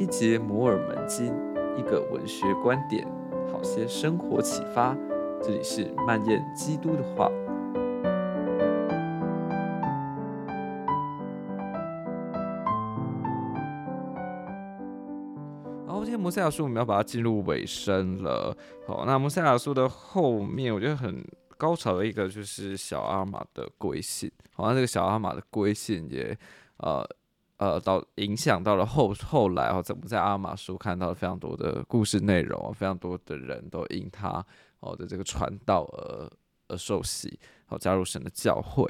一节摩尔门经，一个文学观点，好些生活启发。这里是漫念基督的话。然后今天摩西亚书我们要把它进入尾声了。好，那摩西亚书的后面，我觉得很高潮的一个就是小阿玛的归信。好像这个小阿玛的归信也呃。呃，到影响到了后后来哦，怎么在阿玛书看到了非常多的故事内容，非常多的人都因他哦的这个传道而而受洗，好加入神的教会。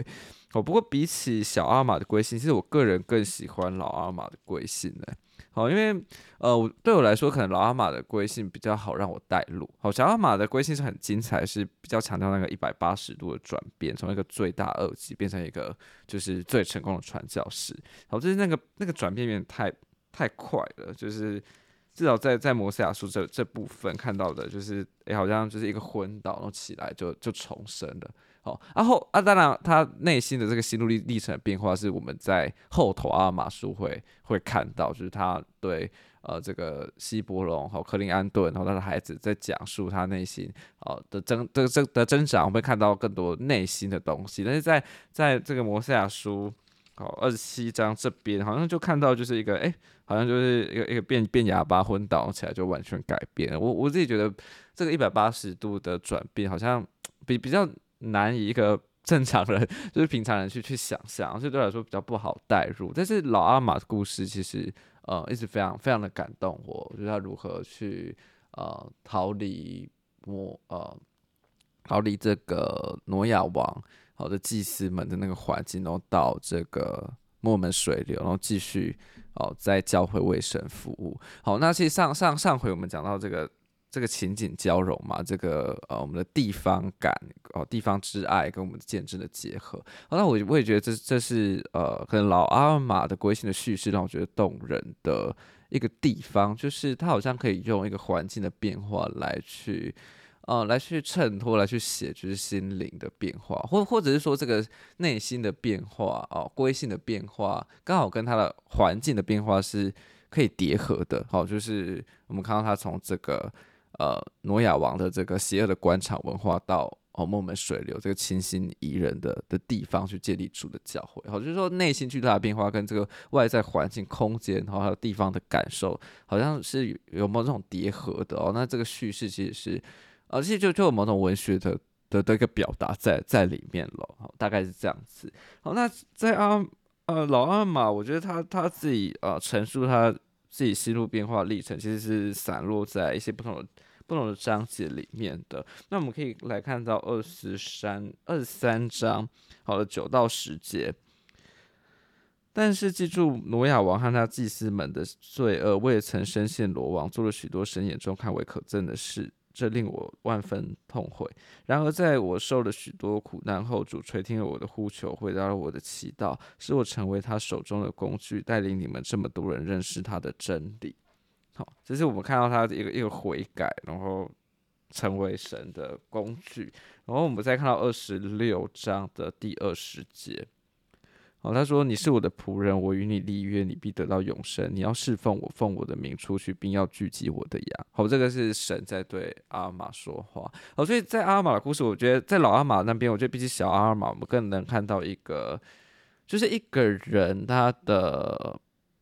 哦，不过比起小阿玛的归信，其实我个人更喜欢老阿玛的归信呢。好，因为呃，对我来说，可能老阿玛的归信比较好让我带路。好，小阿玛的归信是很精彩，是比较强调那个一百八十度的转变，从一个罪大恶极变成一个就是最成功的传教士。好，就是那个那个转变有点太太快了，就是至少在在摩西亚书这这部分看到的，就是诶，好像就是一个昏倒然后起来就就重生了。好，然后啊，当然他内心的这个心路历历程的变化，是我们在后头阿玛书会会看到，就是他对呃这个希伯龙和克林安顿，然后他的孩子在讲述他内心哦的增的增的增长，我们会看到更多内心的东西。但是在在这个摩西亚书哦二十七章这边，好像就看到就是一个哎，好像就是一个一个变变哑巴昏倒起来就完全改变了。我我自己觉得这个一百八十度的转变，好像比比较。难以一个正常人，就是平常人去去想象，所以对我来说比较不好带入。但是老阿玛的故事其实呃一直非常非常的感动我，就是他如何去呃逃离我呃逃离这个挪亚王好的祭司们的那个环境，然后到这个墨门水流，然后继续哦在教会为神服务。好，那其实上上上回我们讲到这个。这个情景交融嘛，这个呃，我们的地方感哦，地方之爱跟我们的见证的结合，哦、那我我也觉得这这是呃，可能老阿玛的归信的叙事让我觉得动人的一个地方，就是他好像可以用一个环境的变化来去呃，来去衬托，来去写，就是心灵的变化，或或者是说这个内心的变化哦，归信的变化，刚好跟他的环境的变化是可以叠合的，好、就是我们看到他从这个。呃，挪亚王的这个邪恶的官场文化到哦，摩门水流这个清新宜人的的地方去建立主的教会，好，就是说内心巨大的变化跟这个外在环境、空间，然后还有地方的感受，好像是有某种叠合的哦。那这个叙事其实是，呃，其实就就有某种文学的的的一个表达在在里面了，好，大概是这样子。好，那在阿呃老阿玛，我觉得他他自己呃陈述他自己心路变化历程，其实是散落在一些不同的。不同的章节里面的，那我们可以来看到二十三、二十三章，好了九到十节。但是记住，挪亚王和他祭司们的罪恶，未曾深陷罗网，做了许多神眼中看为可憎的事，这令我万分痛悔。然而，在我受了许多苦难后，主垂听了我的呼求，回答了我的祈祷，使我成为他手中的工具，带领你们这么多人认识他的真理。好，这是我们看到他的一个一个悔改，然后成为神的工具。然后我们再看到二十六章的第二十节，好，他说：“你是我的仆人，我与你立约，你必得到永生。你要侍奉我，奉我的名出去，并要聚集我的羊。”好，这个是神在对阿玛说话。好，所以在阿玛的故事，我觉得在老阿玛那边，我觉得比起小阿玛，我们更能看到一个，就是一个人他的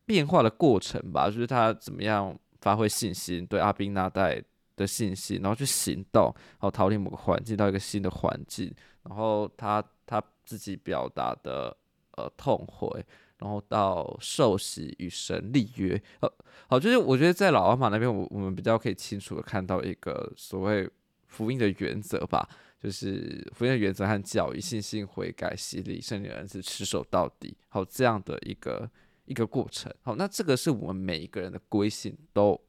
变化的过程吧，就是他怎么样。发挥信心，对阿宾那代的信心，然后去行动，然后逃离某个环境到一个新的环境，然后他他自己表达的呃痛悔，然后到受洗与神立约，呃好，就是我觉得在老阿玛那边，我我们比较可以清楚的看到一个所谓福音的原则吧，就是福音的原则和教义，信心悔改洗礼圣灵恩赐持守到底，好这样的一个。一个过程，好，那这个是我们每一个人的归信都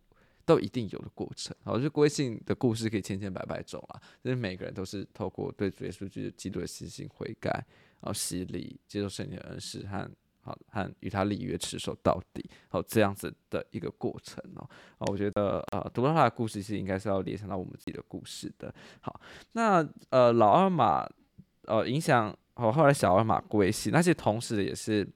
都一定有的过程，好，就归信的故事可以千千百百种啊，就是每个人都是透过对主耶稣基督的信心悔改，然后洗礼，接受圣灵的恩赐和好和与他立约持守到底，好，这样子的一个过程哦，啊，我觉得呃读到他的故事，其实应该是要联想到我们自己的故事的，好，那呃老二马呃影响，好，后来小二马归信，那些同时也是。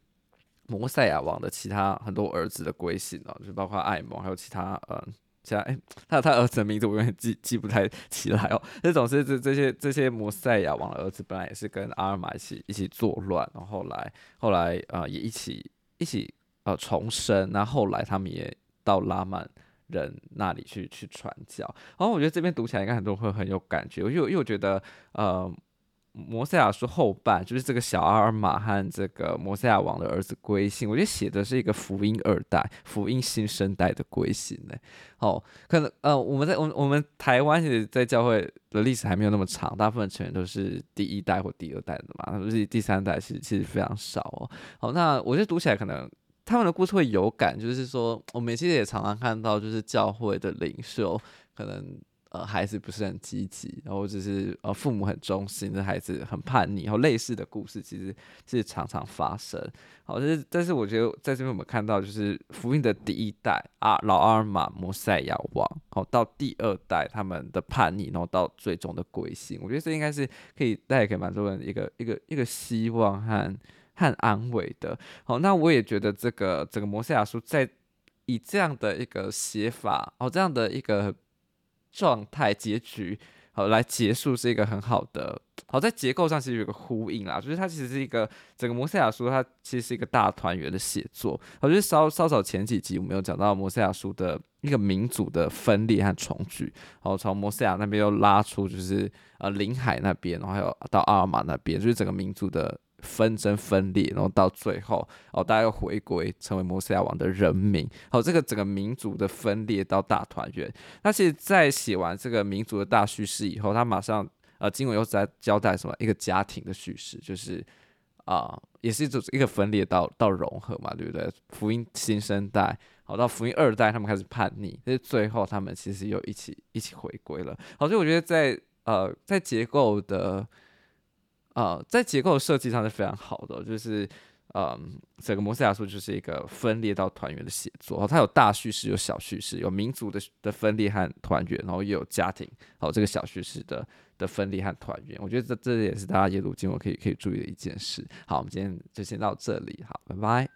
摩赛亚王的其他很多儿子的归姓哦，就包括艾蒙，还有其他呃，其他哎，他他儿子的名字我有点记记不太起来哦。这种是这这些这些摩赛亚王的儿子本来也是跟阿尔玛一起一起作乱，然后后来后来呃也一起一起呃重生，那后，后来他们也到拉曼人那里去去传教。然后我觉得这边读起来应该很多人会很有感觉，因为因为我觉得呃。摩赛亚书后半就是这个小阿尔玛和这个摩赛亚王的儿子归信，我觉得写的是一个福音二代、福音新生代的归信呢。哦，可能呃，我们在我们我们台湾其实，在教会的历史还没有那么长，大部分成员都是第一代或第二代的嘛，不是第三代，其实其实非常少哦。好，那我觉得读起来可能他们的故事会有感，就是说我们其实也常常看到，就是教会的领袖可能。呃，孩子不是很积极，然后只是呃，父母很忠心，的孩子很叛逆，然后类似的故事其实是常常发生。好，但是但是我觉得在这边我们看到，就是福音的第一代啊，老阿尔玛摩赛亚王，好到第二代他们的叛逆，然后到最终的归信，我觉得这应该是可以带给蛮多人一个一个一个希望和和安慰的。好，那我也觉得这个整个摩赛亚书在以这样的一个写法，哦，这样的一个。状态结局好来结束是一个很好的，好在结构上其实有个呼应啦，就是它其实是一个整个摩赛亚书，它其实是一个大团圆的写作。我觉得稍稍早前几集我们有讲到摩赛亚书的一个民族的分裂和重聚，然后从摩赛亚那边又拉出就是呃临海那边，然后还有到阿尔玛那边，就是整个民族的。纷争分裂，然后到最后，哦，大家又回归成为摩西亚王的人民。好，这个整个民族的分裂到大团圆。那其实，在写完这个民族的大叙事以后，他马上呃，经文又在交代什么？一个家庭的叙事，就是啊、也是一种一个分裂到到融合嘛，对不对？福音新生代，好到福音二代，他们开始叛逆，但是最后他们其实又一起一起回归了。好，所以我觉得在呃，在结构的。呃，在结构设计上是非常好的，就是，嗯，整个摩西亚书就是一个分裂到团圆的写作，它有大叙事，有小叙事，有民族的的分裂和团圆，然后又有家庭，好，这个小叙事的的分裂和团圆，我觉得这这也是大家阅读经过可以可以注意的一件事。好，我们今天就先到这里，好，拜拜。